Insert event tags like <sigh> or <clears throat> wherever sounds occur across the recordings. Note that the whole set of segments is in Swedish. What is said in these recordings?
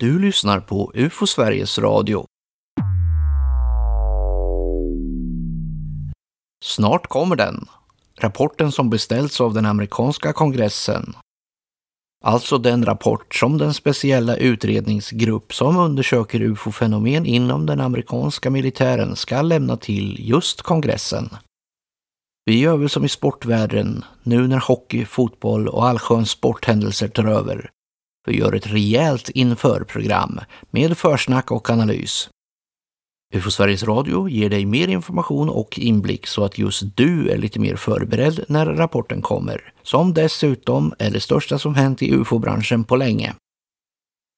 Du lyssnar på UFO Sveriges Radio. Snart kommer den. Rapporten som beställts av den amerikanska kongressen. Alltså den rapport som den speciella utredningsgrupp som undersöker ufo-fenomen inom den amerikanska militären ska lämna till just kongressen. Vi gör väl som i sportvärlden, nu när hockey, fotboll och allsköns sporthändelser tar över. Vi gör ett rejält införprogram med försnack och analys. UFO Sveriges Radio ger dig mer information och inblick så att just du är lite mer förberedd när rapporten kommer, som dessutom är det största som hänt i UFO-branschen på länge.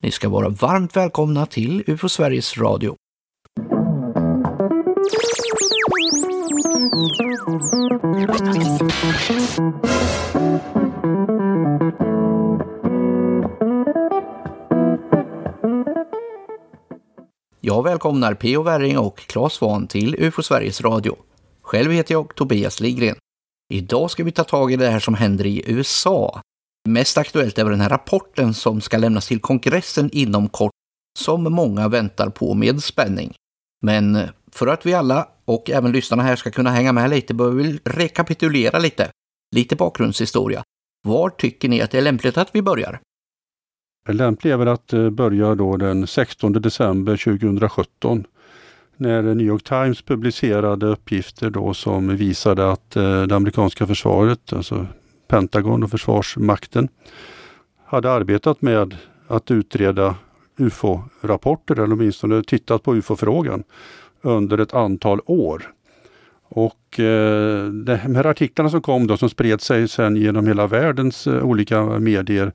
Ni ska vara varmt välkomna till UFO Sveriges Radio. Jag välkomnar P.O. Werring och Claes Svahn till UFO Sveriges Radio. Själv heter jag Tobias Ligren. Idag ska vi ta tag i det här som händer i USA. Mest aktuellt är den här rapporten som ska lämnas till kongressen inom kort, som många väntar på med spänning. Men för att vi alla och även lyssnarna här ska kunna hänga med lite behöver vi rekapitulera lite. Lite bakgrundshistoria. Var tycker ni att det är lämpligt att vi börjar? Lämpligt är väl att eh, börja då den 16 december 2017 när New York Times publicerade uppgifter då som visade att eh, det amerikanska försvaret, alltså Pentagon och Försvarsmakten, hade arbetat med att utreda UFO-rapporter eller åtminstone tittat på UFO-frågan under ett antal år. Och eh, de här artiklarna som kom då som spred sig sen genom hela världens eh, olika medier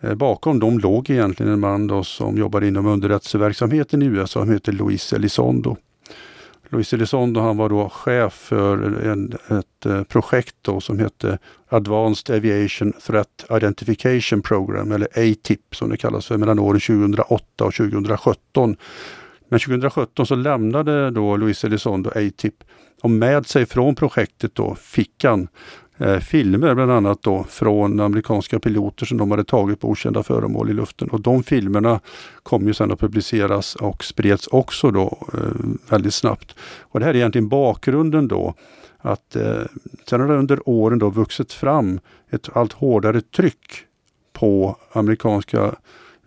Eh, bakom dem låg egentligen en man då som jobbade inom underrättelseverksamheten i USA som heter Luis Elizondo. Luis Elizondo han var då chef för en, ett eh, projekt då som hette Advanced Aviation Threat Identification Program eller ATIP som det kallas för mellan åren 2008 och 2017. Men 2017 så lämnade då Luis Elizondo ATIP och med sig från projektet då fick han eh, filmer bland annat då från amerikanska piloter som de hade tagit på okända föremål i luften. Och de filmerna kom ju sedan att publiceras och spreds också då eh, väldigt snabbt. Och det här är egentligen bakgrunden då att eh, sen har det under åren då vuxit fram ett allt hårdare tryck på amerikanska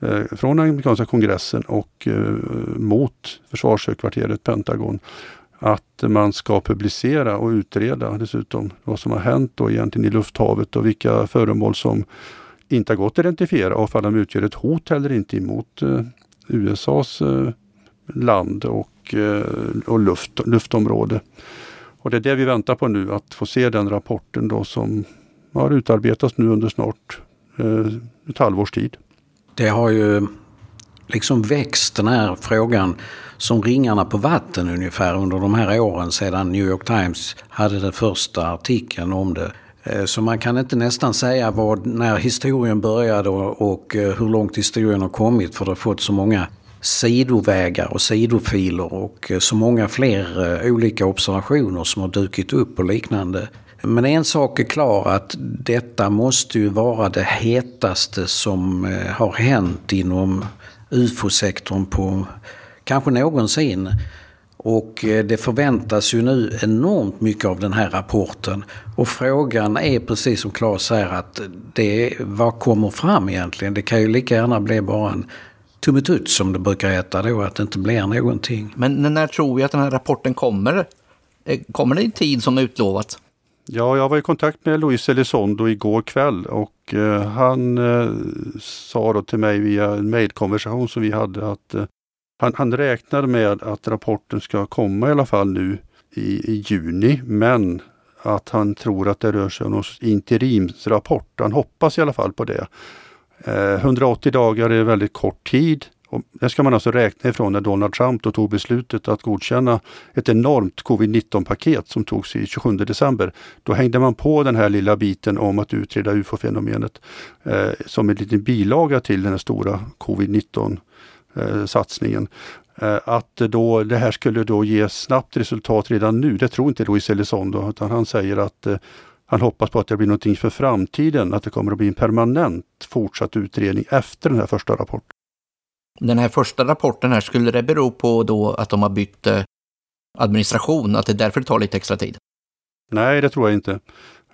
eh, från amerikanska kongressen och eh, mot försvarshögkvarteret Pentagon att man ska publicera och utreda dessutom vad som har hänt då egentligen i lufthavet och vilka föremål som inte har gått att identifiera och om de utgör ett hot eller inte emot eh, USAs eh, land och, eh, och luft, luftområde. Och det är det vi väntar på nu, att få se den rapporten då som har utarbetats nu under snart eh, ett halvårs tid. Det har ju liksom växt den här frågan som ringarna på vatten ungefär under de här åren sedan New York Times hade den första artikeln om det. Eh, så man kan inte nästan säga vad, när historien började och, eh, hur långt historien har kommit för det har fått så många sidovägar och sidofiler och eh, så många fler olika observationer som har dukit upp och liknande. Men en sak är klar att detta måste ju vara det hetaste som har hänt inom ufo-sektorn på kanske någonsin. Och eh, det förväntas ju nu enormt mycket av den här rapporten. Och frågan är precis som Claes säger att det, vad kommer fram egentligen? Det kan ju lika gärna bli bara en tummetutt som det brukar heta då, att det inte blir någonting. Men när tror vi att den här rapporten kommer? Eh, kommer det i tid som utlovat? Ja, jag var i kontakt med Luis Elizondo igår kväll och eh, han eh, sa då till mig via en mejlkonversation som vi hade att eh, han, han räknar med att rapporten ska komma i alla fall nu i, i juni, men att han tror att det rör sig om någon interimsrapport. Han hoppas i alla fall på det. Eh, 180 dagar är väldigt kort tid. Och det ska man alltså räkna ifrån när Donald Trump då tog beslutet att godkänna ett enormt covid-19 paket som togs i 27 december. Då hängde man på den här lilla biten om att utreda ufo-fenomenet eh, som en liten bilaga till den här stora covid-19 eh, satsningen. Eh, att då det här skulle då ge snabbt resultat redan nu, det tror inte Luis Elizondo utan han säger att eh, han hoppas på att det blir någonting för framtiden, att det kommer att bli en permanent fortsatt utredning efter den här första rapporten. Den här första rapporten här, skulle det bero på då att de har bytt administration, att det därför det tar lite extra tid? Nej, det tror jag inte.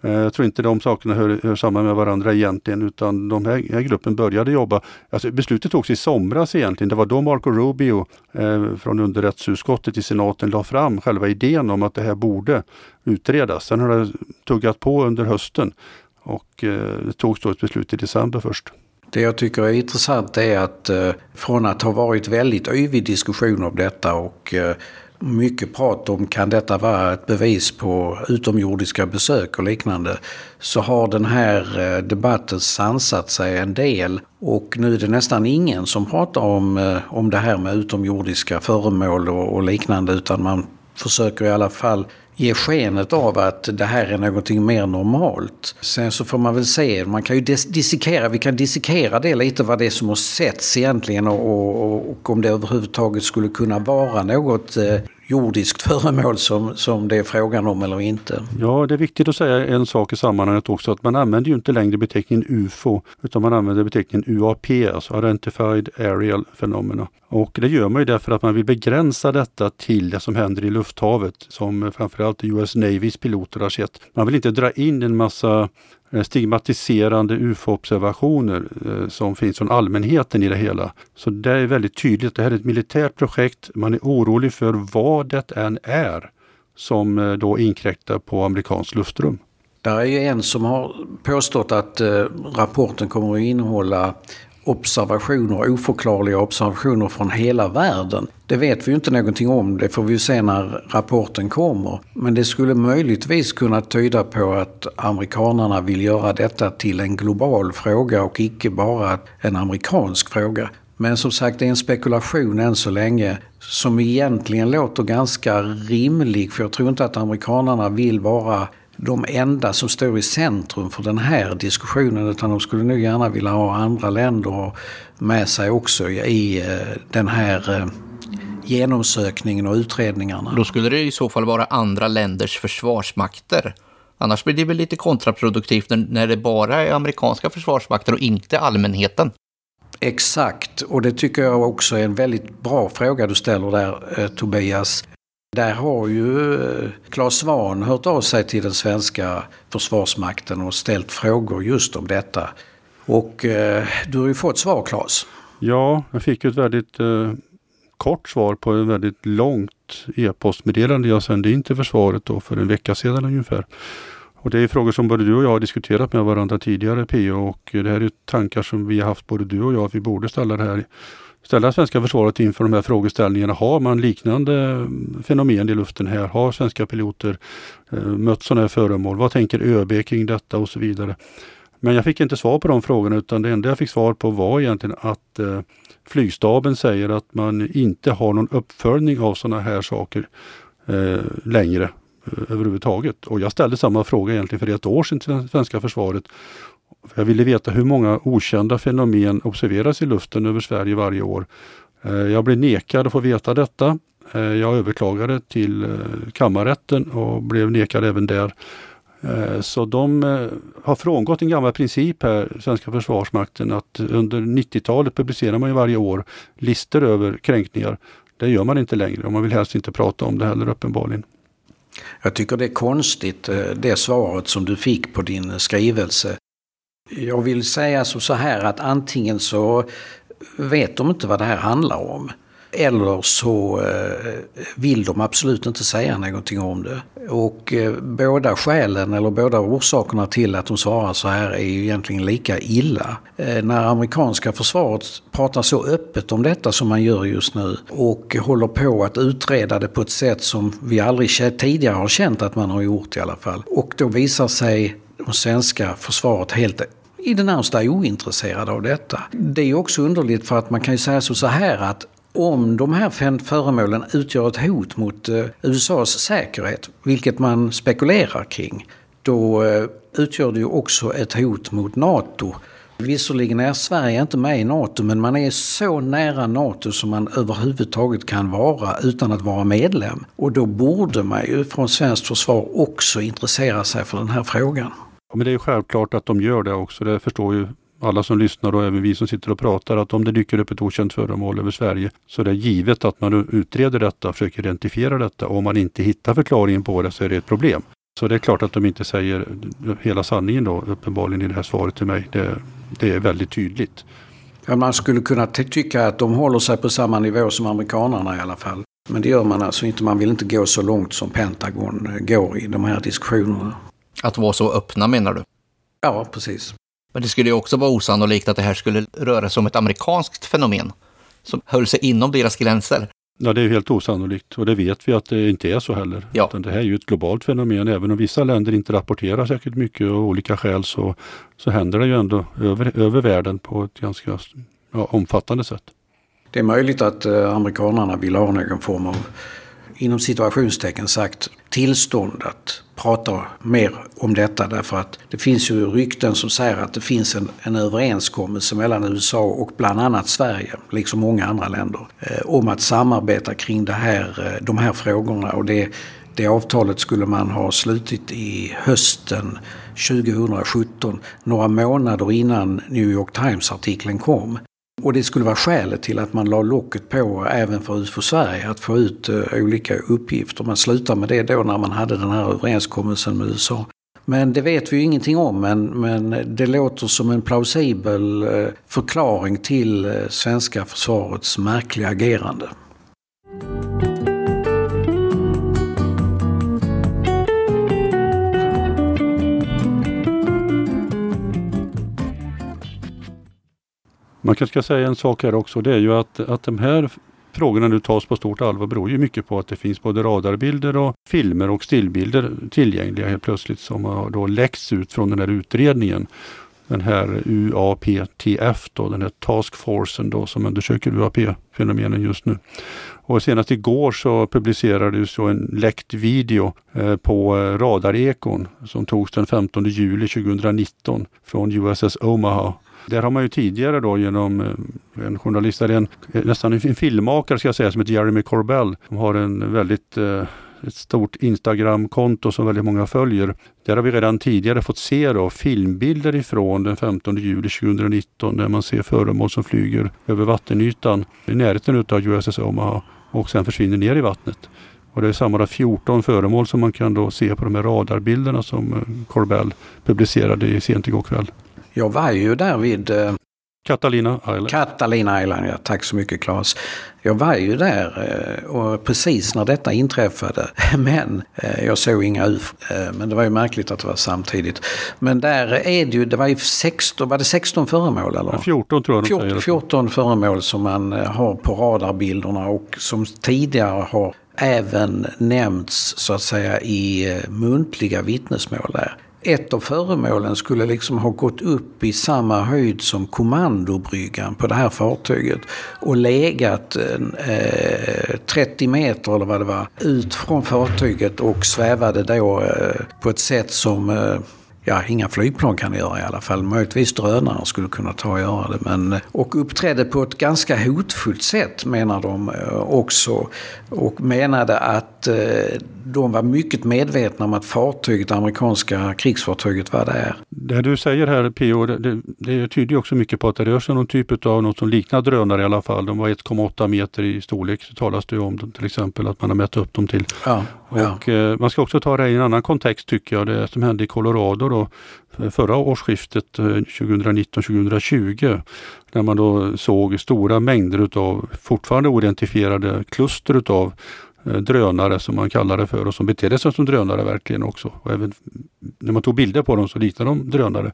Eh, jag tror inte de sakerna hör, hör samman med varandra egentligen utan de här, här gruppen började jobba. Alltså, beslutet togs i somras egentligen. Det var då Marco Rubio eh, från underrättelseutskottet i senaten la fram själva idén om att det här borde utredas. Sen har det tuggat på under hösten och eh, det togs då ett beslut i december först. Det jag tycker är intressant är att eh, från att ha varit väldigt yvig diskussion om detta och eh, mycket prat om kan detta vara ett bevis på utomjordiska besök och liknande. Så har den här eh, debatten sansat sig en del och nu är det nästan ingen som pratar om, eh, om det här med utomjordiska föremål och, och liknande utan man försöker i alla fall ge skenet av att det här är någonting mer normalt. Sen så får man väl se, man kan ju dissekera, vi kan dissekera det lite vad det är som har setts egentligen och, och, och om det överhuvudtaget skulle kunna vara något eh, jordiskt <laughs> föremål som, som det är frågan om eller inte. Ja, det är viktigt att säga en sak i sammanhanget också att man använder ju inte längre beteckningen UFO utan man använder beteckningen UAP, alltså Identified Aerial Phenomena. Och det gör man ju därför att man vill begränsa detta till det som händer i lufthavet som framförallt US Navys piloter har sett. Man vill inte dra in en massa Eh, stigmatiserande ufo-observationer eh, som finns från allmänheten i det hela. Så det är väldigt tydligt, det här är ett militärt projekt. Man är orolig för vad det än är som eh, då inkräktar på amerikanskt luftrum. Det är ju en som har påstått att rapporten kommer att innehålla observationer, oförklarliga observationer från hela världen. Det vet vi ju inte någonting om, det får vi ju se när rapporten kommer. Men det skulle möjligtvis kunna tyda på att amerikanerna vill göra detta till en global fråga och icke bara en amerikansk fråga. Men som sagt, det är en spekulation än så länge som egentligen låter ganska rimlig för jag tror inte att amerikanerna vill vara de enda som står i centrum för den här diskussionen utan de skulle nog gärna vilja ha andra länder med sig också i eh, den här eh, genomsökningen och utredningarna. Då skulle det i så fall vara andra länders försvarsmakter. Annars blir det väl lite kontraproduktivt när det bara är amerikanska försvarsmakter och inte allmänheten. Exakt, och det tycker jag också är en väldigt bra fråga du ställer där eh, Tobias. Där har ju eh, Claes Svahn hört av sig till den svenska försvarsmakten och ställt frågor just om detta. Och eh, du har ju fått svar Claes. Ja, jag fick ett väldigt eh, kort svar på ett väldigt långt e-postmeddelande jag sände in till försvaret då för en vecka sedan ungefär. Och det är frågor som både du och jag har diskuterat med varandra tidigare Pio och det här är tankar som vi har haft både du och jag att vi borde ställa det här ställa svenska försvaret inför de här frågeställningarna. Har man liknande fenomen i luften här? Har svenska piloter eh, mött sådana här föremål? Vad tänker ÖB kring detta och så vidare? Men jag fick inte svar på de frågorna utan det enda jag fick svar på var egentligen att eh, flygstaben säger att man inte har någon uppföljning av sådana här saker eh, längre eh, överhuvudtaget. Och jag ställde samma fråga egentligen för ett år sedan till det svenska försvaret jag ville veta hur många okända fenomen observeras i luften över Sverige varje år. Eh, jag blev nekad att få veta detta. Eh, jag överklagade till eh, kammarrätten och blev nekad även där. Eh, så de eh, har frångått en gammal princip här, svenska försvarsmakten, att under 90-talet publicerar man ju varje år listor över kränkningar. Det gör man inte längre och man vill helst inte prata om det heller uppenbarligen. Jag tycker det är konstigt eh, det svaret som du fick på din skrivelse. Jag vill säga så här att antingen så vet de inte vad det här handlar om. Eller så eh, vill de absolut inte säga någonting om det. Och eh, båda skälen eller båda orsakerna till att de svarar så här är ju egentligen lika illa. Eh, när amerikanska försvaret pratar så öppet om detta som man gör just nu och håller på att utreda det på ett sätt som vi aldrig tidigare har känt att man har gjort i alla fall. Och då visar sig det svenska försvaret helt i det närmsta ointresserade av detta. Det är också underligt för att man kan ju säga så här att om de här föremålen utgör ett hot mot eh, USAs säkerhet, vilket man spekulerar kring, då eh, utgör det ju också ett hot mot NATO. Visserligen är Sverige inte med i NATO, men man är så nära NATO som man överhuvudtaget kan vara utan att vara medlem. Och då borde man ju från svenskt försvar också intressera sig för den här frågan. men det är självklart att de gör det också. Det förstår ju alla som lyssnar och även vi som sitter och pratar att om det dyker upp ett okänt föremål över Sverige så är det givet att man utreder detta, försöker identifiera detta och om man inte hittar förklaringen på det så är det ett problem. Så det är klart att de inte säger hela sanningen då uppenbarligen i det här svaret till mig. Det, det är väldigt tydligt. Ja, man skulle kunna tycka att de håller sig på samma nivå som amerikanerna i alla fall. Men det gör man alltså inte. Man vill inte gå så långt som Pentagon går i de här diskussionerna. Att vara så öppna menar du? Ja, precis. Men det skulle ju också vara osannolikt att det här skulle röra sig om ett amerikanskt fenomen som höll sig inom deras gränser. Ja, det är helt osannolikt och det vet vi att det inte är så heller. Ja. Utan det här är ju ett globalt fenomen. Även om vissa länder inte rapporterar särskilt mycket av olika skäl så, så händer det ju ändå över, över världen på ett ganska ja, omfattande sätt. Det är möjligt att eh, amerikanerna vill ha någon form av, inom situationstecken sagt, tillstånd att prata mer om detta därför att det finns ju rykten som säger att det finns en, en överenskommelse mellan USA och bland annat Sverige, liksom många andra länder, eh, om att samarbeta kring det här, eh, de här frågorna. Och det, det avtalet skulle man ha slutit i hösten 2017, några månader innan New York Times-artikeln kom. Och det skulle vara skälet till att man la locket på även för UFO Sverige att få ut eh, olika uppgifter. Man slutade med det då när man hade den här överenskommelsen med USA. Men det vet vi ju ingenting om men, men det låter som en plausibel eh, förklaring till eh, svenska försvarets märkliga agerande. Man kanske ska säga en sak här också. Det är ju att, att de här frågorna nu tas på stort allvar beror ju mycket på att det finns både radarbilder och filmer och stillbilder tillgängliga helt plötsligt som har då läckts ut från den här utredningen. Den här UAPTF då, den här taskforcen då som undersöker UAP-fenomenen just nu. Och senast igår så publicerades så en läckt video eh, på eh, radarekon som togs den 15 juli 2019 från USS Omaha där har man ju tidigare då genom eh, en journalist, eller en, eh, nästan en filmmakare ska jag säga, som heter Jeremy Corbell, som har en väldigt eh, ett stort Instagram-konto som väldigt många följer. Där har vi redan tidigare fått se då filmbilder ifrån den 15 juli 2019 där man ser föremål som flyger över vattenytan i närheten av USS Omaha och sen försvinner ner i vattnet. Och det är sammanlagt 14 föremål som man kan då se på de här radarbilderna som Corbell publicerade sent igår kväll. Jag var ju där vid eh, Catalina Island. Catalina Island, ja. Tack så mycket Claes. Jag var ju där eh, och precis när detta inträffade. <laughs> Men eh, jag såg inga UFO. Men det var ju märkligt att det var samtidigt. Men där är det ju, det var ju 16, var det 16 föremål eller? Ja, 14 tror jag de 14, 14 föremål som man har på radarbilderna och som tidigare har även nämnts så att säga i muntliga vittnesmål där ett av föremålen skulle liksom ha gått upp i samma höjd som kommandobryggan på det här fartyget och legat eh, 30 meter eller vad det var ut från fartyget och svävade då eh, på ett sätt som eh, ja, inga flygplan kan göra i alla fall. Möjligtvis drönare skulle kunna ta och göra det. Men, och uppträdde på ett ganska hotfullt sätt menar de eh, också. Och menade att eh, de var mycket medvetna om att fartyget, det amerikanska krigsfartyget var där. Det du säger här P.O. Det, det tyder också mycket på att det rör sig om någon typ av något som liknar drönare i alla fall. De var 1,8 meter i storlek så talas det om till exempel att man har mätt upp dem till. Ja, ja. Och eh, man ska också ta det i en annan kontext tycker jag. Det som hände i Colorado då förra årsskiftet eh, 2019-2020 när man då såg stora mängder utav fortfarande oidentifierade kluster utav eh, drönare som man kallar det för och som betedde sig som drönare verkligen också. Och även när man tog bilder på dem så liknade de drönare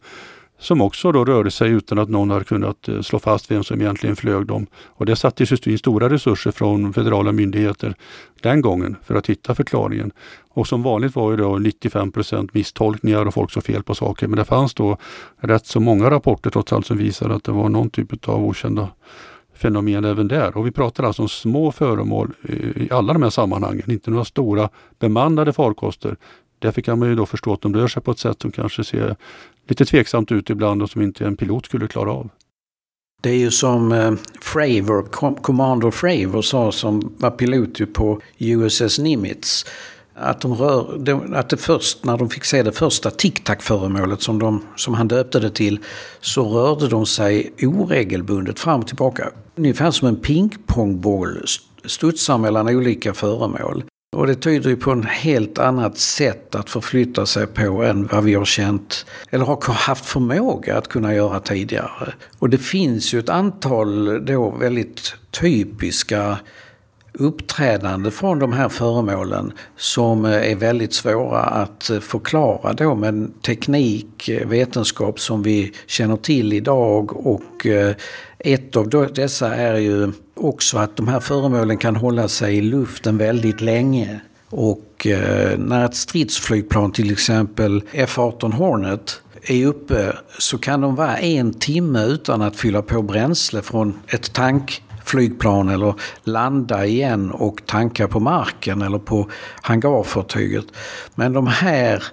som också då rörde sig utan att någon har kunnat eh, slå fast vem som egentligen flög dem. Och det sattes in stora resurser från federala myndigheter den gången för att hitta förklaringen. Och som vanligt var ju då 95 procent misstolkningar och folk såg fel på saker. Men det fanns då rätt så många rapporter trots allt som visade att det var någon typ av okända fenomen även där. Och vi pratar alltså om små föremål i alla de här sammanhangen, inte några stora bemannade farkoster. Därför kan man ju då förstå att de rör sig på ett sätt som kanske ser lite tveksamt ut ibland och som inte en pilot skulle klara av. Det är ju som eh, Fravor, Commander Fravor sa som var pilot på USS Nimitz. att, de rör, att det först när de fick se det första tic-tac-föremålet som, de, som han döpte det till så rörde de sig oregelbundet fram och tillbaka. Ungefär som en pingpongboll studsar mellan olika föremål. Och det tyder ju på en helt annat sätt att förflytta sig på än vad vi har känt eller har haft förmåga att kunna göra tidigare. Och det finns ju ett antal då väldigt typiska uppträdande från de här föremålen som eh, är väldigt svåra att eh, förklara då med teknik, eh, vetenskap som vi känner till idag och ett av dessa är ju också att de här föremålen kan hålla sig i luften väldigt länge. Och eh, när ett stridsflygplan, till exempel F-18 Hornet, är uppe så kan de vara en timme utan att fylla på bränsle från ett tankflygplan eller landa igen och tanka på marken eller på hangarfartyget. Men de här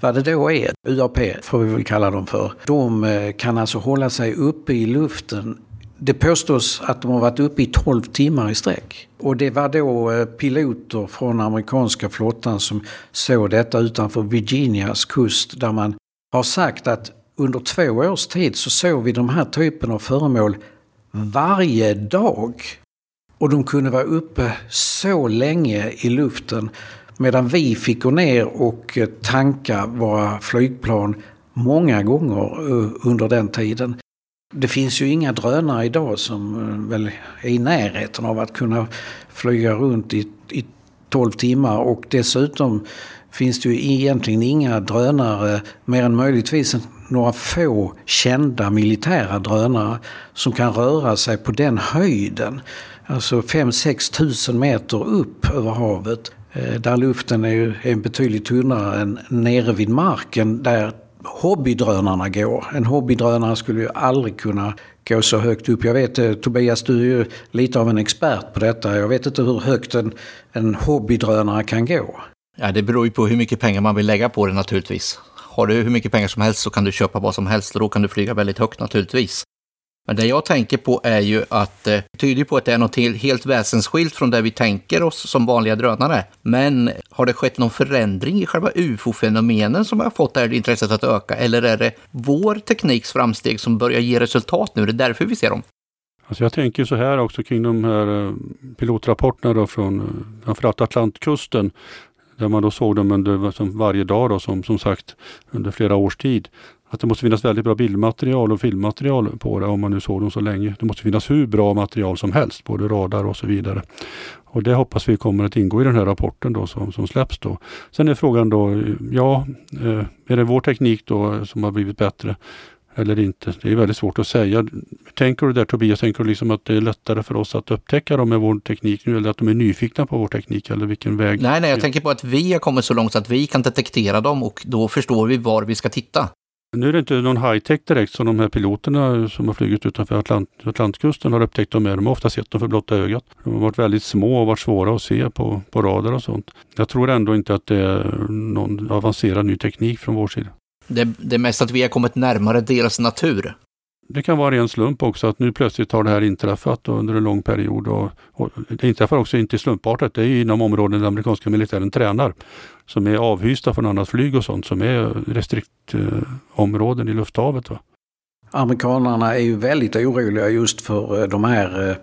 vad det då är, UAP får vi väl kalla dem för, de eh, kan alltså hålla sig uppe i luften det påstås att de har varit uppe i 12 timmar i sträck. Och det var då eh, piloter från amerikanska flottan som såg detta utanför Virginias kust där man har sagt att under två års tid så såg vi de här typen av föremål varje dag. Och de kunde vara uppe så länge i luften medan vi fick gå ner och eh, tanka våra flygplan många gånger eh, under den tiden. Det finns ju inga drönare idag som eh, väl är i närheten av att kunna flyga runt i, i 12 timmar och dessutom finns det ju egentligen inga drönare mer än möjligtvis några få kända militära drönare som kan röra sig på den höjden. Alltså 5-6 tusen meter upp över havet. Eh, där luften är, är betydligt tunnare än nere vid marken där hobbydrönarna går. En hobbydrönare skulle ju aldrig kunna gå så högt upp. Jag vet eh, Tobias, du är ju lite av en expert på detta. Jag vet inte hur högt en, en hobbydrönare kan gå. Ja, det beror ju på hur mycket pengar man vill lägga på det naturligtvis. Har du hur mycket pengar som helst så kan du köpa vad som helst och då kan du flyga väldigt högt naturligtvis. Men det jag tänker på är ju att eh, det tyder på att det är något helt väsensskilt från det vi tänker oss som vanliga drönare. Men har det skett någon förändring i själva ufo-fenomenen som har fått det här intresset att öka? Eller är det vår tekniks framsteg som börjar ge resultat nu? Det är därför vi ser dem. Alltså jag tänker så här också kring de här eh, pilotrapporterna då från eh, framförallt Atlantkusten. Där man då såg dem under som varje dag då, som, som sagt under flera års tid att det måste finnas väldigt bra bildmaterial och filmmaterial på det om man nu såg dem så länge. Det måste finnas hur bra material som helst, både radar och så vidare. Och det hoppas vi kommer att ingå i den här rapporten då som, som släpps då. Sen är frågan då, ja, eh, är det vår teknik då eh, som har blivit bättre? eller inte. Det är väldigt svårt att säga. Tänker du där Tobias, tänker du liksom att det är lättare för oss att upptäcka dem med vår teknik nu eller att de är nyfikna på vår teknik eller vilken väg? Nej, nej, jag tänker på att vi har kommit så långt så att vi kan detektera dem och då förstår vi var vi ska titta. Nu är det inte någon high-tech direkt som de här piloterna som har flugit utanför Atlant Atlantkusten har upptäckt dem med. De har ofta sett dem för blotta ögat. De har varit väldigt små och varit svåra att se på, på radar och sånt. Jag tror ändå inte att det är någon avancerad ny teknik från vår sida. Det, det är mest att vi har kommit närmare deras natur. Det kan vara en slump också att nu plötsligt har det här inträffat under en lång period. Och, och det inträffar också inte slumpartat. Det är inom områden där amerikanska militären tränar. Som är avhysta från annat flyg och sånt som är restriktområden eh, i lufthavet. Va? Amerikanerna är ju väldigt oroliga just för eh, de här eh,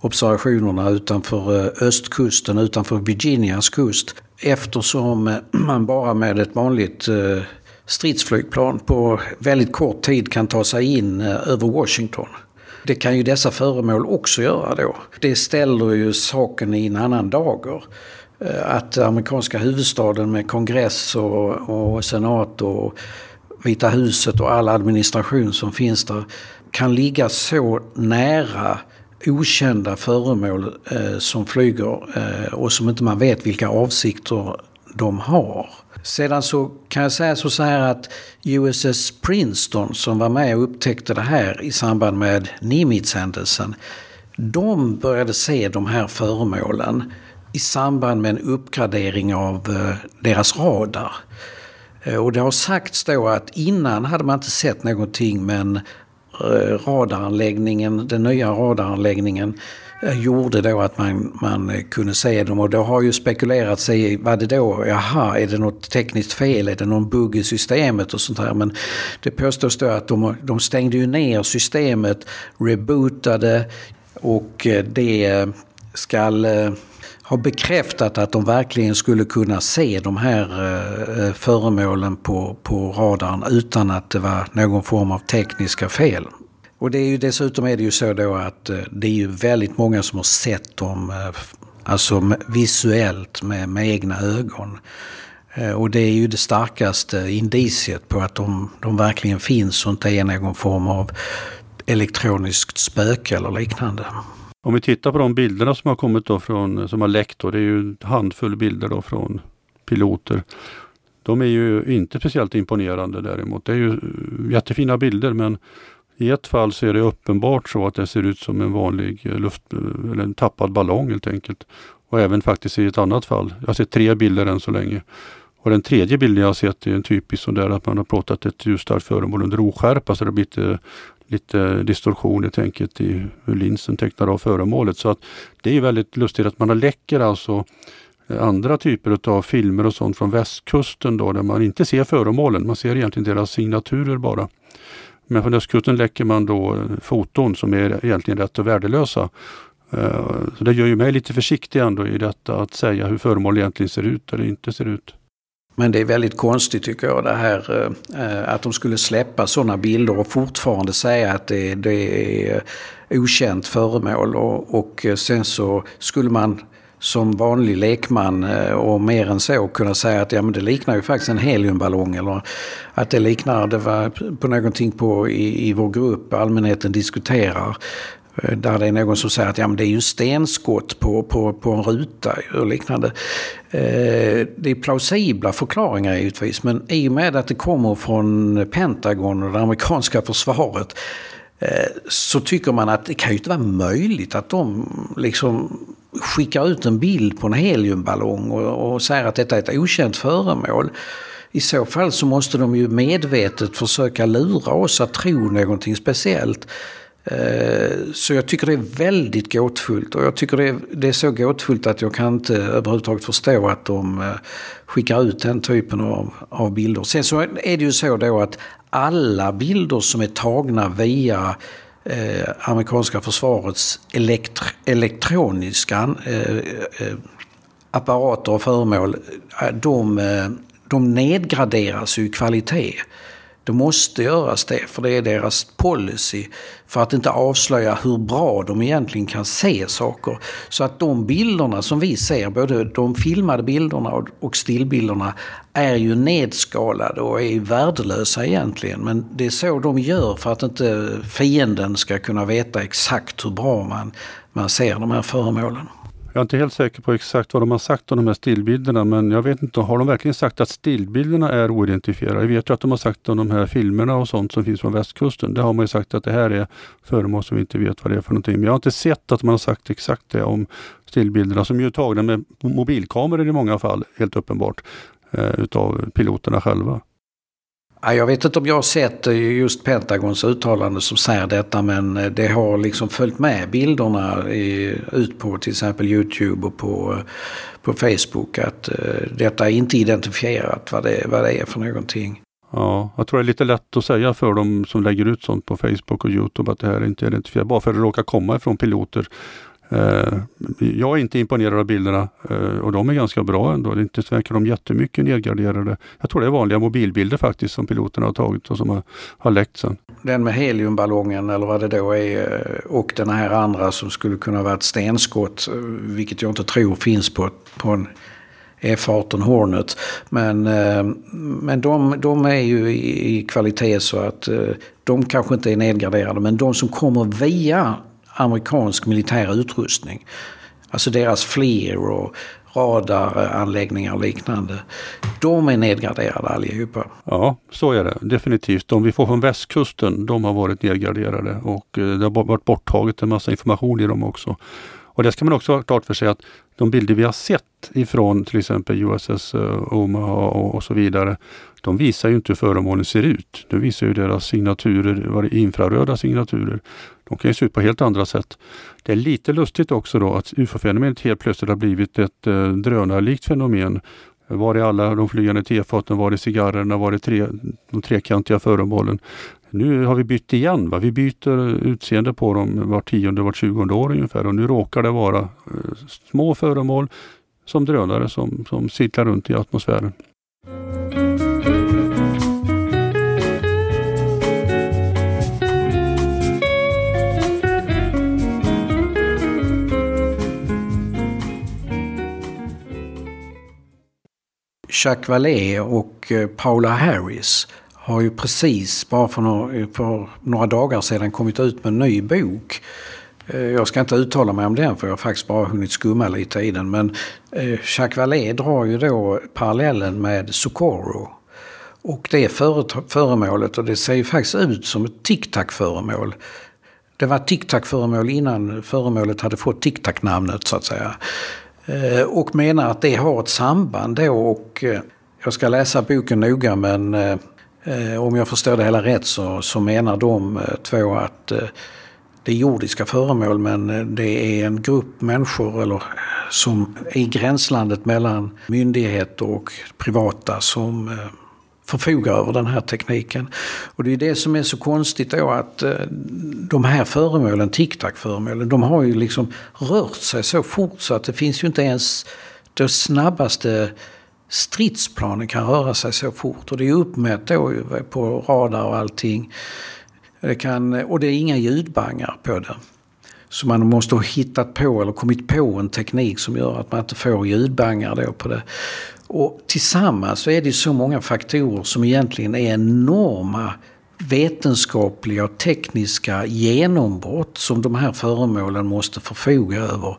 observationerna utanför eh, östkusten, utanför Virginias kust. Eftersom eh, <clears throat> man bara med ett vanligt eh, stridsflygplan på väldigt kort tid kan ta sig in eh, över Washington. Det kan ju dessa föremål också göra då. Det ställer ju saken i en annan dager. Eh, att amerikanska huvudstaden med kongress och, och senat och Vita huset och all administration som finns där kan ligga så nära okända föremål eh, som flyger eh, och som inte man vet vilka avsikter de har. Sedan så kan jag säga så här att USS Princeton som var med och upptäckte det här i samband med Nimitz-händelsen. De började se de här föremålen i samband med en uppgradering av eh, deras radar. Eh, och det har sagts då att innan hade man inte sett någonting men eh, radaranläggningen, den nya radaranläggningen Eh, gjorde då att man, man eh, kunde se dem och då har ju spekulerat sig, vad det då, jaha, är det något tekniskt fel, är det någon bugg i systemet och sånt här. Men det påstås då att de, de stängde ju ner systemet, rebootade och eh, det skall har bekräftat att de verkligen skulle kunna se de här föremålen på, på radarn utan att det var någon form av tekniska fel. Och det är ju, dessutom är det ju så då att eh, det är ju väldigt många som har sett dem eh, alltså visuellt med, med egna ögon. Eh, och det är ju det starkaste indiciet på att de, de verkligen finns och inte är någon form av elektroniskt spöke eller liknande. Om vi tittar på de bilderna som har kommit då från, som har läckt då, det är ju en handfull bilder då från piloter. De är ju inte speciellt imponerande däremot. Det är ju jättefina bilder men i ett fall så är det uppenbart så att det ser ut som en vanlig eh, luft, eh, eller en tappad ballong helt enkelt. Och även faktiskt i ett annat fall. Jag har sett tre bilder än så länge. Och den tredje bilden jag har sett är en typisk sån där att man har plåtat ett ljusstarkt föremål under oskärpa så det har blivit eh, lite distorsion helt enkelt i hur linsen tecknar av föremålet. Så att det är väldigt lustigt att man har läcker alltså andra typer av filmer och sånt från västkusten då där man inte ser föremålen. Man ser egentligen deras signaturer bara. Men från östkusten läcker man då foton som är egentligen rätt och värdelösa. Eh, så det gör ju mig lite försiktig ändå i detta att säga hur föremål egentligen ser ut eller inte ser ut. Men det är väldigt konstigt tycker jag det här eh, att de skulle släppa sådana bilder och fortfarande säga att det, det är okänt föremål. Och, och sen så skulle man som vanlig lekman eh, och mer än så kunna säga att ja, men det liknar ju faktiskt en heliumballong. Eller att det liknar, det var på någonting på, i, i vår grupp, allmänheten diskuterar. Eh, där det är någon som säger att ja, men det är ju stenskott på, på, på en ruta och liknande. Eh, det är plausibla förklaringar givetvis men i och med att det kommer från Pentagon och det amerikanska försvaret Eh, så tycker man att det kan ju inte vara möjligt att de liksom skickar ut en bild på en heliumballong och, och säger att detta är ett okänt föremål. I så fall så måste de ju medvetet försöka lura oss att tro någonting speciellt. Eh, så jag tycker det är väldigt gåtfullt och jag tycker det är, det är så gåtfullt att jag kan inte överhuvudtaget förstå att de eh, skickar ut den typen av, av bilder. Sen så är det ju så då att alla bilder som är tagna via eh, amerikanska försvarets elektr elektroniska eh, eh, apparater och föremål, eh, de, eh, de nedgraderas ju i kvalitet. Det måste göras det, för det är deras policy. För att inte avslöja hur bra de egentligen kan se saker. Så att de bilderna som vi ser, både de filmade bilderna och stillbilderna, är ju nedskalade och är värdelösa egentligen. Men det är så de gör för att inte fienden ska kunna veta exakt hur bra man, man ser de här föremålen. Jag är inte helt säker på exakt vad de har sagt om de här stillbilderna men jag vet inte, har de verkligen sagt att stillbilderna är oidentifierade? Jag vet ju att de har sagt om de här filmerna och sånt som finns från västkusten. Det har man ju sagt att det här är föremål som vi inte vet vad det är för någonting. Men jag har inte sett att man har sagt exakt det om stillbilderna som ju är tagna med mobilkameror i många fall, helt uppenbart, eh, utav piloterna själva. Jag vet inte om jag har sett eh, just Pentagons uttalande som säger detta men eh, det har liksom följt med bilderna i, ut på till exempel Youtube och på, eh, på Facebook att detta är inte identifierat vad det, vad det är för någonting. Ja, jag tror det är lite lätt att säga för dem som lägger ut sånt på Facebook och Youtube att det här är inte är identifierat. Bara för att det råkar komma ifrån piloter Eh, jag är inte imponerad av bilderna eh, och de är ganska bra ändå. Det är inte verkar de jättemycket nedgraderade. Jag tror det är vanliga mobilbilder faktiskt som piloterna har tagit och som har, har läckt sen. Den med heliumballongen eller vad det då är eh, och den här andra som skulle kunna vara ett stenskott, eh, vilket jag inte tror finns på, på en F18 Hornet. Men, men de, de är ju i kvalitet så att de kanske inte är nedgraderade. Men de som kommer via amerikansk militär utrustning. Alltså deras FLIR och radaranläggningar och liknande. De är nedgraderade allihopa. Ja, så är det definitivt. De vi får från västkusten, de har varit nedgraderade och eh, det har varit borttaget en massa information i dem också. Och det ska man också ha klart för sig att de bilder vi har sett ifrån till exempel USS eh, Omaha och så vidare. De visar ju inte hur föremålen ser ut. De visar ju deras signaturer, infraröda signaturer. De kan ju se ut på helt andra sätt. Det är lite lustigt också då att ufo-fenomenet helt plötsligt har blivit ett eh, drönarlikt fenomen. Var är alla de flygande tefaten, var är cigarrerna, var är tre, de trekantiga föremålen? Nu har vi bytt igen. Va? Vi byter utseende på dem var tionde, var tjugonde år ungefär och nu råkar det vara eh, små föremål som drönare som, som cirklar runt i atmosfären. Jacques Vallée och eh, Paula Harris har ju precis, bara för några, för några dagar sedan, kommit ut med en ny bok. Eh, jag ska inte uttala mig om den för jag har faktiskt bara hunnit skumma lite i den. Men eh, Jacques Vallée drar ju då parallellen med Socorro. Och det föremålet, och det ser ju faktiskt ut som ett tic-tac-föremål. Det var tic-tac-föremål innan föremålet hade fått tic-tac-namnet så att säga. Eh, och menar att det har ett samband då och eh, jag ska läsa boken noga men eh, om jag förstår det hela rätt så, så menar de två att det är jordiska föremål men det är en grupp människor eller, som är i gränslandet mellan myndigheter och privata som förfogar över den här tekniken. Och det är det som är så konstigt då att eh, de här föremålen, tic-tac-föremålen, de har ju liksom rört sig så fort så att det finns ju inte ens det snabbaste stridsplanen kan röra sig så fort. Och det är uppmätt då på radar och allting. Det kan, och det är inga ljudbangar på det. Så man måste ha hittat på eller kommit på en teknik som gör att man inte får ljudbangar då på det. Och tillsammans så är det så många faktorer som egentligen är enorma vetenskapliga och tekniska genombrott som de här föremålen måste förfoga över.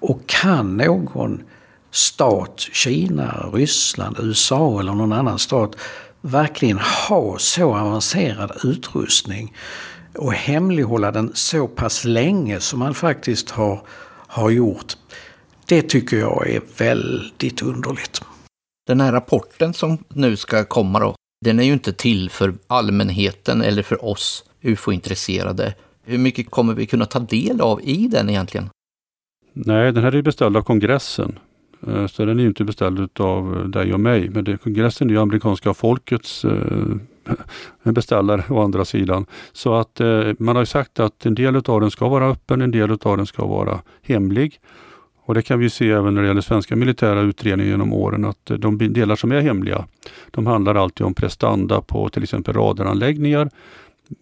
Och kan någon stat, Kina, Ryssland, USA eller någon annan stat verkligen ha så avancerad utrustning och hemlighålla den så pass länge som man faktiskt har, har gjort. Det tycker jag är väldigt underligt. Den här rapporten som nu ska komma då, den är ju inte till för allmänheten eller för oss ufo-intresserade. Hur mycket kommer vi kunna ta del av i den egentligen? Nej, den här är beställd av kongressen. Eh, så den är inte beställd av dig och mig. Men det, kongressen är ju amerikanska folkets eh, <laughs> beställare å andra sidan. Så att eh, man har sagt att en del av den ska vara öppen, en del av den ska vara hemlig. Och det kan vi se även när det gäller svenska militära utredningar genom åren att eh, de delar som är hemliga, de handlar alltid om prestanda på till exempel radaranläggningar.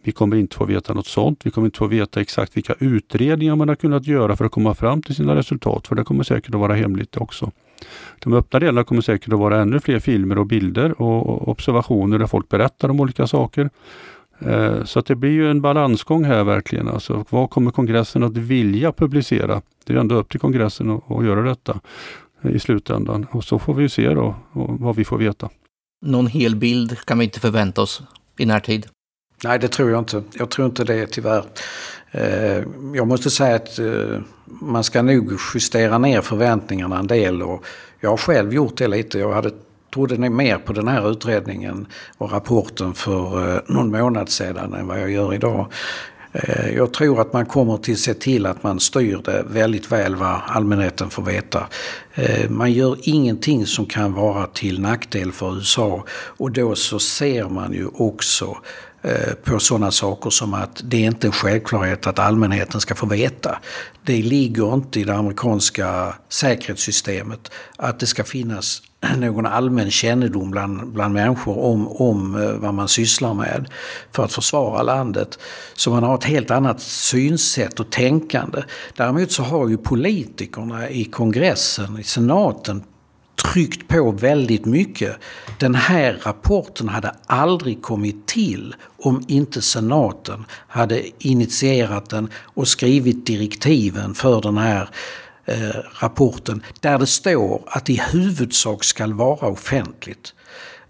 Vi kommer inte få veta något sånt. Vi kommer inte få veta exakt vilka utredningar man har kunnat göra för att komma fram till sina resultat, för det kommer säkert att vara hemligt också. De öppna delarna kommer säkert att vara ännu fler filmer och bilder och observationer där folk berättar om olika saker. Eh, så att det blir ju en balansgång här verkligen. Alltså, vad kommer kongressen att vilja publicera? Det är ändå upp till kongressen att, att göra detta i slutändan. Och så får vi se då vad vi får veta. Någon hel bild kan vi inte förvänta oss i närtid. Nej, det tror jag inte. Jag tror inte det tyvärr. Eh, jag måste säga att eh, man ska nog justera ner förväntningarna en del. Och jag har själv gjort det lite. Jag hade trodde ni mer på den här utredningen och rapporten för eh, någon månad sedan än vad jag gör idag. Eh, jag tror att man kommer till se till att man styr det väldigt väl vad allmänheten får veta. Eh, man gör ingenting som kan vara till nackdel för USA och då så ser man ju också Eh, på sådana saker som att det är inte en självklarhet att allmänheten ska få veta. Det ligger inte i det amerikanska säkerhetssystemet att det ska finnas <clears throat> någon allmän kännedom bland, bland människor om, om eh, vad man sysslar med för att försvara landet. Så man har ett helt annat synsätt och tänkande. Däremot så har ju politikerna i kongressen, i senaten, tryckt på väldigt mycket. Den här rapporten hade aldrig kommit till om inte senaten hade initierat den och skrivit direktiven för den här eh, rapporten där det står att i huvudsak ska vara offentligt.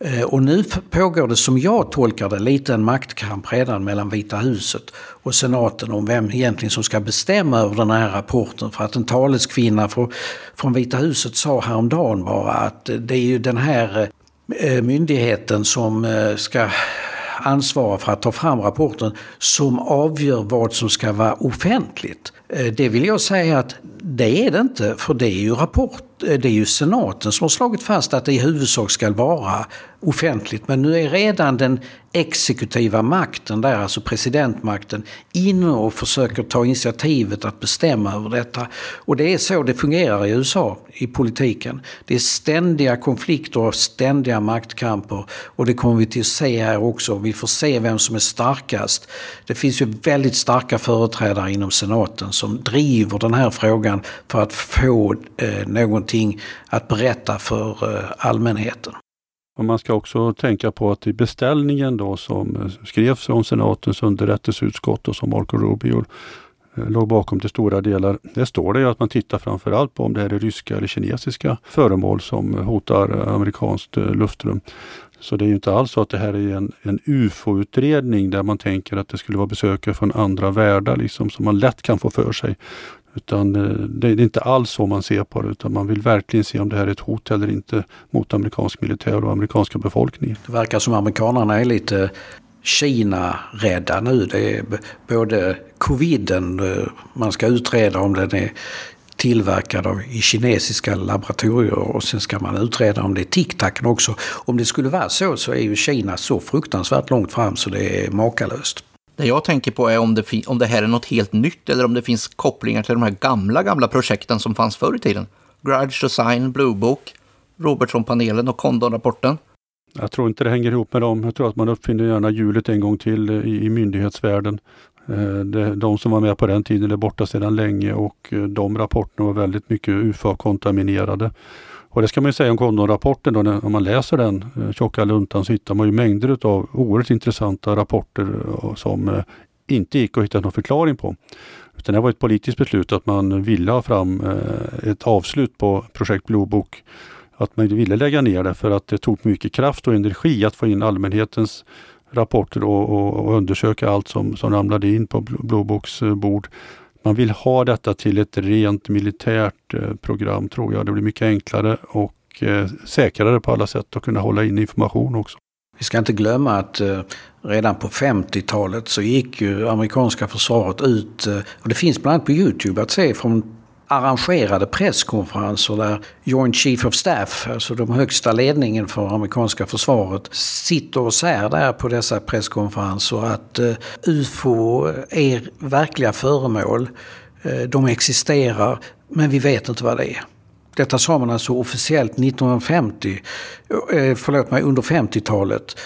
Eh, och nu pågår det som jag tolkar det lite en maktkamp redan mellan Vita huset och senaten om vem egentligen som ska bestämma över den här rapporten. För att en taleskvinna från Vita huset sa häromdagen bara att det är ju den här eh, myndigheten som eh, ska ansvara för att ta fram rapporten som avgör vad som ska vara offentligt. Eh, det vill jag säga att det är det inte, för det är ju rapport, eh, det är ju senaten som har slagit fast att det i huvudsak ska vara offentligt. Men nu är redan den exekutiva makten där, alltså presidentmakten, inne och försöker ta initiativet att bestämma över detta. Och det är så det fungerar i USA, i politiken. Det är ständiga konflikter och ständiga maktkamper. Och det kommer vi till att se här också. Vi får se vem som är starkast. Det finns ju väldigt starka företrädare inom senaten som driver den här frågan för att få eh, någonting att berätta för eh, allmänheten. Och man ska också tänka på att i beställningen då som eh, skrevs från senatens underrättelseutskott och som Marco Rubio eh, låg bakom till stora delar. Det står det ju att man tittar framförallt på om det här är ryska eller kinesiska föremål som eh, hotar amerikanskt luftrum. Så det är inte alls så att det här är en, en UFO-utredning där man tänker att det skulle vara besökare från andra världar liksom, som man lätt kan få för sig. Utan eh, det är inte alls så man ser på det utan man vill verkligen se om det här är ett hot eller inte mot amerikansk militär och amerikanska befolkningen. Det verkar som amerikanerna är lite Kina-rädda nu. Det är både coviden, eh, man ska utreda om den är tillverkad av, i kinesiska laboratorier och sen ska man utreda om det är tic-tacen också. Om det skulle vara så så är ju Kina så fruktansvärt långt fram så det är makalöst. Det jag tänker på är om det, om det här är något helt nytt eller om det finns kopplingar till de här gamla, gamla projekten som fanns förr i tiden. Grudge Design, Blue Book, Robertson-panelen och Condon-rapporten. Jag tror inte det hänger ihop med dem. Jag tror att man uppfinner gärna hjulet en gång till i, i myndighetsvärlden. Eh, de som var med på den tiden är borta sedan länge och eh, de rapporterna var väldigt mycket UFA-kontaminerade. Och det ska man ju säga om Condon-rapporten, då, om man läser den eh, tjocka luntan så hittar man ju mängder av oerhört intressanta rapporter som inte gick att hitta någon förklaring på. Utan det var ett politiskt beslut att man ville ha fram ett avslut på projekt Blue Book. Att man ville lägga ner det för att det tog mycket kraft och energi att få in allmänhetens rapporter och, och, och undersöka allt som, som ramlade in på Blåboks eh, bord. Man vill ha detta till ett rent militärt eh, program tror jag. Det blir mycket enklare och eh, säkrare på alla sätt att kunna hålla in information också. Vi ska inte glömma att eh, redan på 50-talet så gick ju amerikanska försvaret ut, eh, och det finns bland annat på Youtube att se från arrangerade presskonferenser där Joint Chief of Staff, alltså de högsta ledningen för amerikanska försvaret, sitter och säger där på dessa presskonferenser att eh, UFO är verkliga föremål. Eh, de existerar, men vi vet inte vad det är. Detta sa man alltså officiellt 1950, eh, förlåt mig, under 50-talet.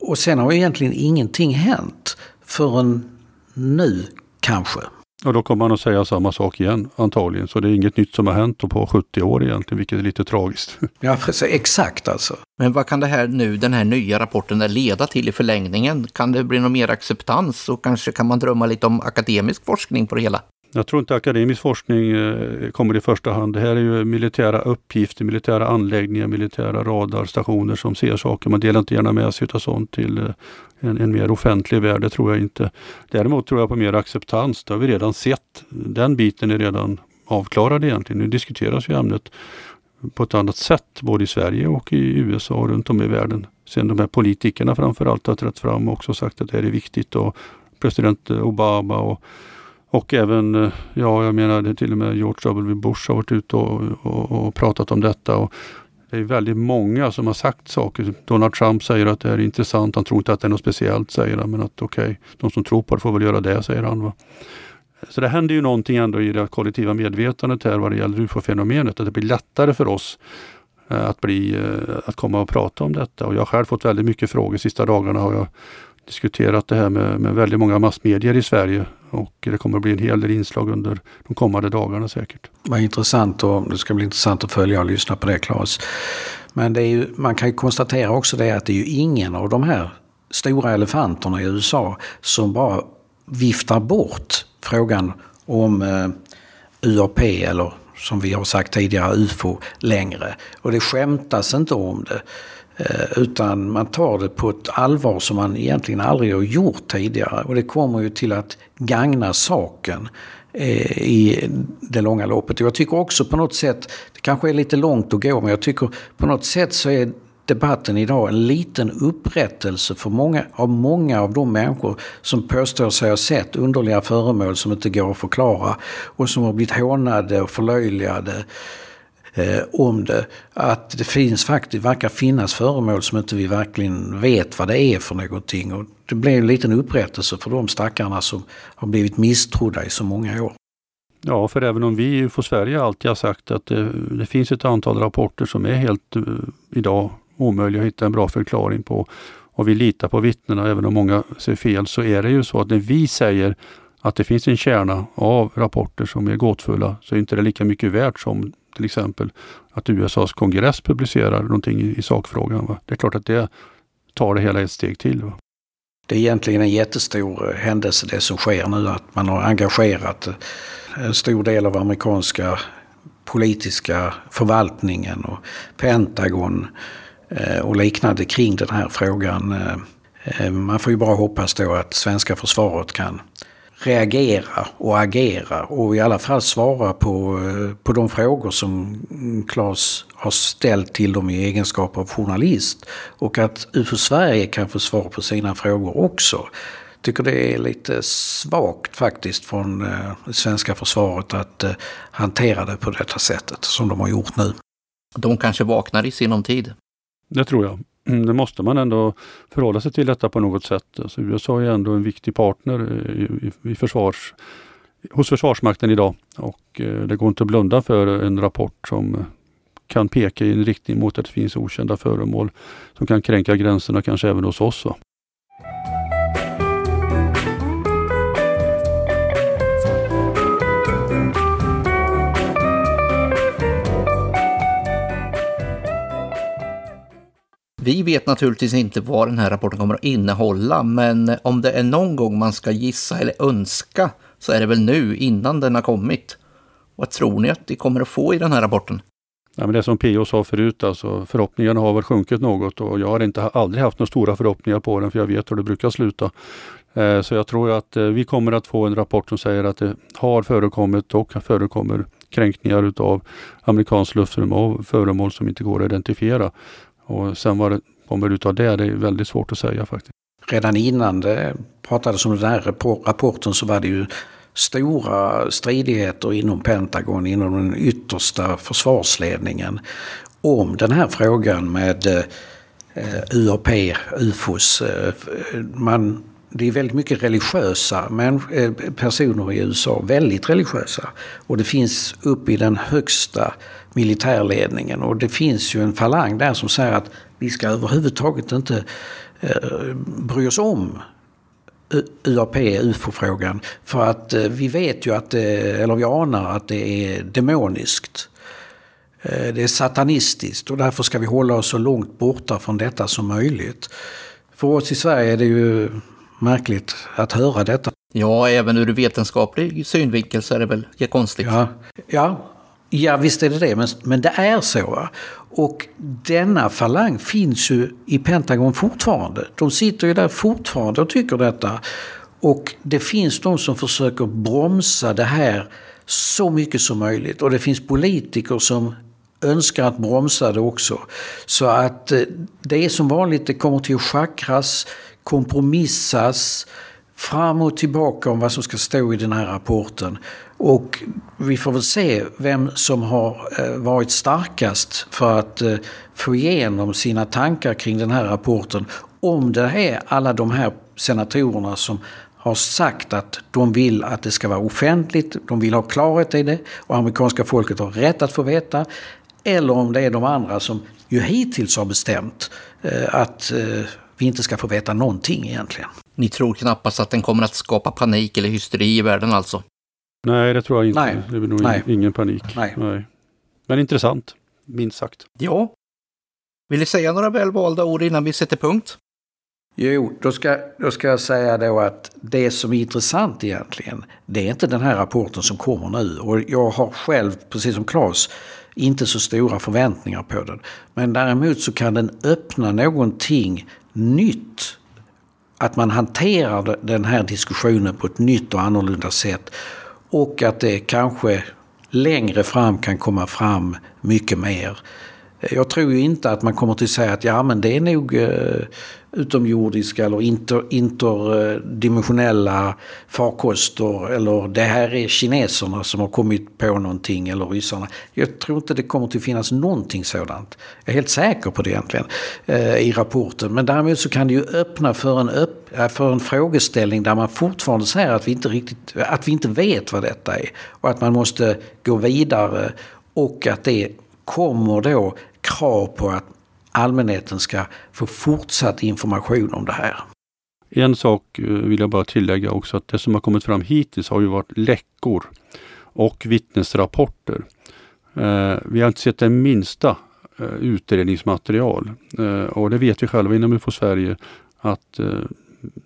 Och sen har egentligen ingenting hänt förrän nu, kanske. Och då kommer man att säga samma sak igen antagligen. Så det är inget nytt som har hänt på 70 år egentligen, vilket är lite tragiskt. <laughs> Ja, precis, exakt alltså. Men vad kan det här nu, den här nya rapporten leda till i förlängningen? Kan det bli någon mer acceptans och kanske kan man drömma lite om akademisk forskning på det hela? Jag tror inte akademisk forskning eh, kommer i första hand. Det här är ju militära uppgifter, militära anläggningar, militära radarstationer som ser saker. Man delar inte gärna med sig av sånt till eh, en, en, mer offentlig värld, det tror jag inte. Däremot tror jag på mer acceptans. Det har vi redan sett. Den biten är redan avklarad egentligen. Nu diskuteras ju ämnet på ett annat sätt både i Sverige och i USA och runt om i världen. Sen de här politikerna framförallt har trätt fram och också sagt att det här är viktigt och president Obama och och även, eh, ja jag menar till och med George W Bush har varit ute och, och, och pratat om detta. Och det är väldigt många som har sagt saker. Donald Trump säger att det är intressant. Han tror inte att det är något speciellt, säger han. Men att okej, okay, de som tror på det får väl göra det, säger han. Va? Så det händer ju någonting ändå i det kollektiva medvetandet här vad det gäller ufo-fenomenet. Att det blir lättare för oss eh, att, bli, eh, att komma och prata om detta. Och jag har själv fått väldigt mycket frågor. Sista dagarna har jag diskuterat det här med, med väldigt många massmedier i Sverige och det kommer att bli en hel del inslag under de kommande dagarna säkert. Vad intressant och det ska bli intressant att följa och lyssna på det Claes. Men det är ju, man kan ju konstatera också det att det är ju ingen av de här stora elefanterna i USA som bara viftar bort frågan om eh, UAP eller som vi har sagt tidigare UFO längre. Och det skämtas inte om det. Eh, utan man tar det på ett allvar som man egentligen aldrig har gjort tidigare. Och det kommer ju till att gagna saken eh, i det långa loppet. Och jag tycker också på något sätt, det kanske är lite långt att gå, men jag tycker på något sätt så är debatten idag en liten upprättelse för många, av många av de människor som påstår sig ha sett underliga föremål som inte går att förklara och som har blivit hånade och förlöjligade eh, om det. Att det finns faktiskt, verkar finnas föremål som inte vi verkligen vet vad det är för någonting. Och det blir en liten upprättelse för de stackarna som har blivit misstrodda i så många år. Ja, för även om vi i UFO Sverige alltid har sagt att det, det finns ett antal rapporter som är helt eh, idag omöjliga att hitta en bra förklaring på och vi litar på vittnena även om många ser fel så är det ju så att när vi säger att det finns en kärna av rapporter som är gåtfulla så är inte det lika mycket värt som till exempel att USAs kongress publicerar någonting i, i sakfrågan. Va? Det är klart att det tar det hela ett steg till. Va? Det är egentligen en jättestor eh, händelse det som sker nu att man har engagerat eh, en stor del av amerikanska politiska förvaltningen och Pentagon eh, och liknande kring den här frågan. Man får ju bara hoppas då att svenska försvaret kan reagera och agera och i alla fall svara på, på de frågor som Claes har ställt till dem i egenskap av journalist. Och att UFO Sverige kan få svar på sina frågor också. tycker det är lite svagt faktiskt från eh, det svenska försvaret att eh, hantera det på detta sättet som de har gjort nu. De kanske vaknar i sinom tid. Det tror jag. Mm, det måste man ändå förhålla sig till detta på något sätt. Alltså USA är ändå en viktig partner eh, i, i, försvars, hos Försvarsmakten idag och eh, det går inte att blunda för en rapport som kan peka i en riktning mot att det finns okända föremål som kan kränka gränserna kanske även hos oss. Va? Vi vet naturligtvis inte vad den här rapporten kommer att innehålla, men om det är någon gång man ska gissa eller önska så är det väl nu innan den har kommit. Vad tror ni att vi kommer att få i den här rapporten? Ja, men det som P.O. sa förut, alltså, förhoppningarna har väl sjunkit något och jag har inte, aldrig haft några stora förhoppningar på den för jag vet hur det brukar sluta. Eh, så jag tror att eh, vi kommer att få en rapport som säger att det har förekommit och förekommer kränkningar utav amerikanskt luftrum av föremål som inte går att identifiera. Och sen vad det kommer ut av det, det är väldigt svårt att säga faktiskt. Redan innan det pratades om den här rapporten så var det ju stora stridigheter inom Pentagon, inom den yttersta försvarsledningen om den här frågan med eh, eh, UAP, UFOS. Eh, man, det är väldigt mycket religiösa men, eh, personer i USA, väldigt religiösa. Och det finns upp i den högsta militärledningen och det finns ju en falang där som säger att vi ska överhuvudtaget inte eh, bry oss om UAP, UFO-frågan. För att eh, vi vet ju att, det, eller vi anar att det är demoniskt. Eh, det är satanistiskt och därför ska vi hålla oss så långt borta från detta som möjligt. För oss i Sverige är det ju märkligt att höra detta. Ja, även ur vetenskaplig synvinkel så är det väl konstigt. Ja, ja, ja visst är det det, men, men det är så. Och denna falang finns ju i Pentagon fortfarande. De sitter ju där fortfarande och tycker detta. Och det finns de som försöker bromsa det här så mycket som möjligt. Och det finns politiker som önskar att bromsa det också. Så att eh, det är som vanligt, det kommer till att schackras, kompromissas fram och tillbaka om vad som ska stå i den här rapporten. Och vi får väl se vem som har eh, varit starkast för att eh, få igenom sina tankar kring den här rapporten. Om det är alla de här senatorerna som har sagt att de vill att det ska vara offentligt, de vill ha klarhet i det och amerikanska folket har rätt att få veta. Eller om det är de andra som ju hittills har bestämt eh, att vi inte ska få veta någonting egentligen. Ni tror knappast att den kommer att skapa panik eller hysteri i världen alltså? Nej, det tror jag inte. Nej. Det är nog Nej. ingen panik. Nej. Nej. Men intressant, minst sagt. Ja. Vill ni säga några välvalda ord innan vi sätter punkt? Jo, då ska, då ska jag säga då att det som är intressant egentligen, det är inte den här rapporten som kommer nu. Och jag har själv, precis som Claes, inte så stora förväntningar på den. Men däremot så kan den öppna någonting nytt. Att man hanterar den här diskussionen på ett nytt och annorlunda sätt. Och att det kanske längre fram kan komma fram mycket mer jag tror ju inte att man kommer till säga att ja men det är nog eh, utomjordiska eller inter, interdimensionella farkoster eller det här är kineserna som har kommit på någonting eller ryssarna. Jag tror inte det kommer att finnas någonting sådant. Jag är helt säker på det egentligen eh, i rapporten. Men däremot så kan det ju öppna för en, upp, eh, för en frågeställning där man fortfarande säger att vi inte riktigt att vi inte vet vad detta är och att man måste gå vidare och att det kommer då krav på att allmänheten ska få fortsatt information om det här. En sak eh, vill jag bara tillägga också att det som har kommit fram hittills har ju varit läckor och vittnesrapporter. Eh, vi har inte sett det minsta eh, utredningsmaterial och det vet vi själva inom UFO Sverige att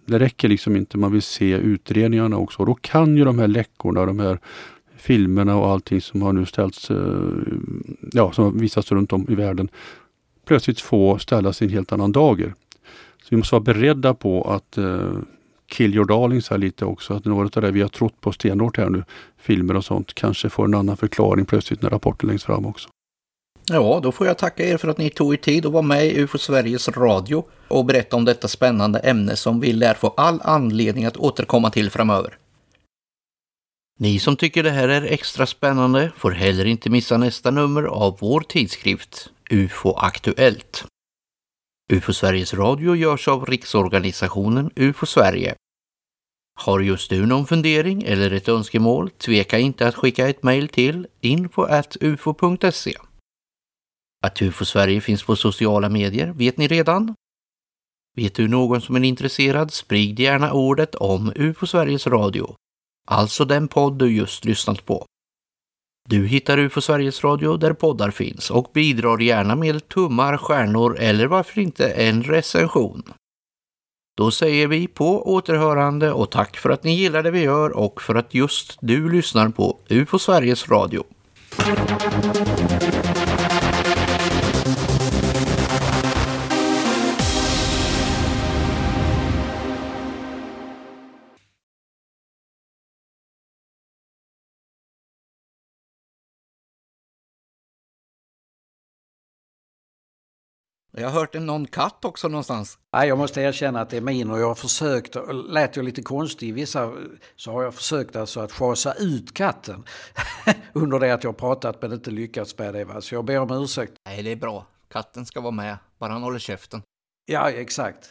det räcker liksom inte. Man vill se utredningarna också. Och då kan ju de här läckorna, de här filmerna och allting som har nu ställts, eh, ja, som har visats runt om i världen plötsligt få ställas i en helt annan dager. Så vi måste vara beredda på att eh, kill your darlings här lite också. Att något av det vi har trott på stenhårt här nu, filmer och sånt, kanske får en annan förklaring plötsligt när rapporten läggs fram också. Ja, då får jag tacka er för att ni tog er tid att vara med i UFO Sveriges Radio och berätta om detta spännande ämne som vi lär få all anledning att återkomma till framöver. Ni som tycker det här är extra spännande får heller inte missa nästa nummer av vår tidskrift UFO Aktuellt. UFO Sveriges Radio görs av Riksorganisationen UFO Sverige. Har just du någon fundering eller ett önskemål, tveka inte att skicka ett mejl till info.ufo.se. Att UFO Sverige finns på sociala medier vet ni redan. Vet du någon som är intresserad, sprid gärna ordet om UFO Sveriges Radio, alltså den podd du just lyssnat på. Du hittar UFO Sveriges Radio där poddar finns och bidrar gärna med tummar, stjärnor eller varför inte en recension. Då säger vi på återhörande och tack för att ni gillar det vi gör och för att just du lyssnar på UFO Sveriges Radio. Jag har hört en någon katt också någonstans. Nej, jag måste erkänna att det är min och jag har försökt, lät jag lite konstig i vissa, så har jag försökt alltså att schasa ut katten <laughs> under det att jag pratat men inte lyckats med det. Va? Så jag ber om ursäkt. Nej, det är bra. Katten ska vara med, bara han håller käften. Ja, exakt.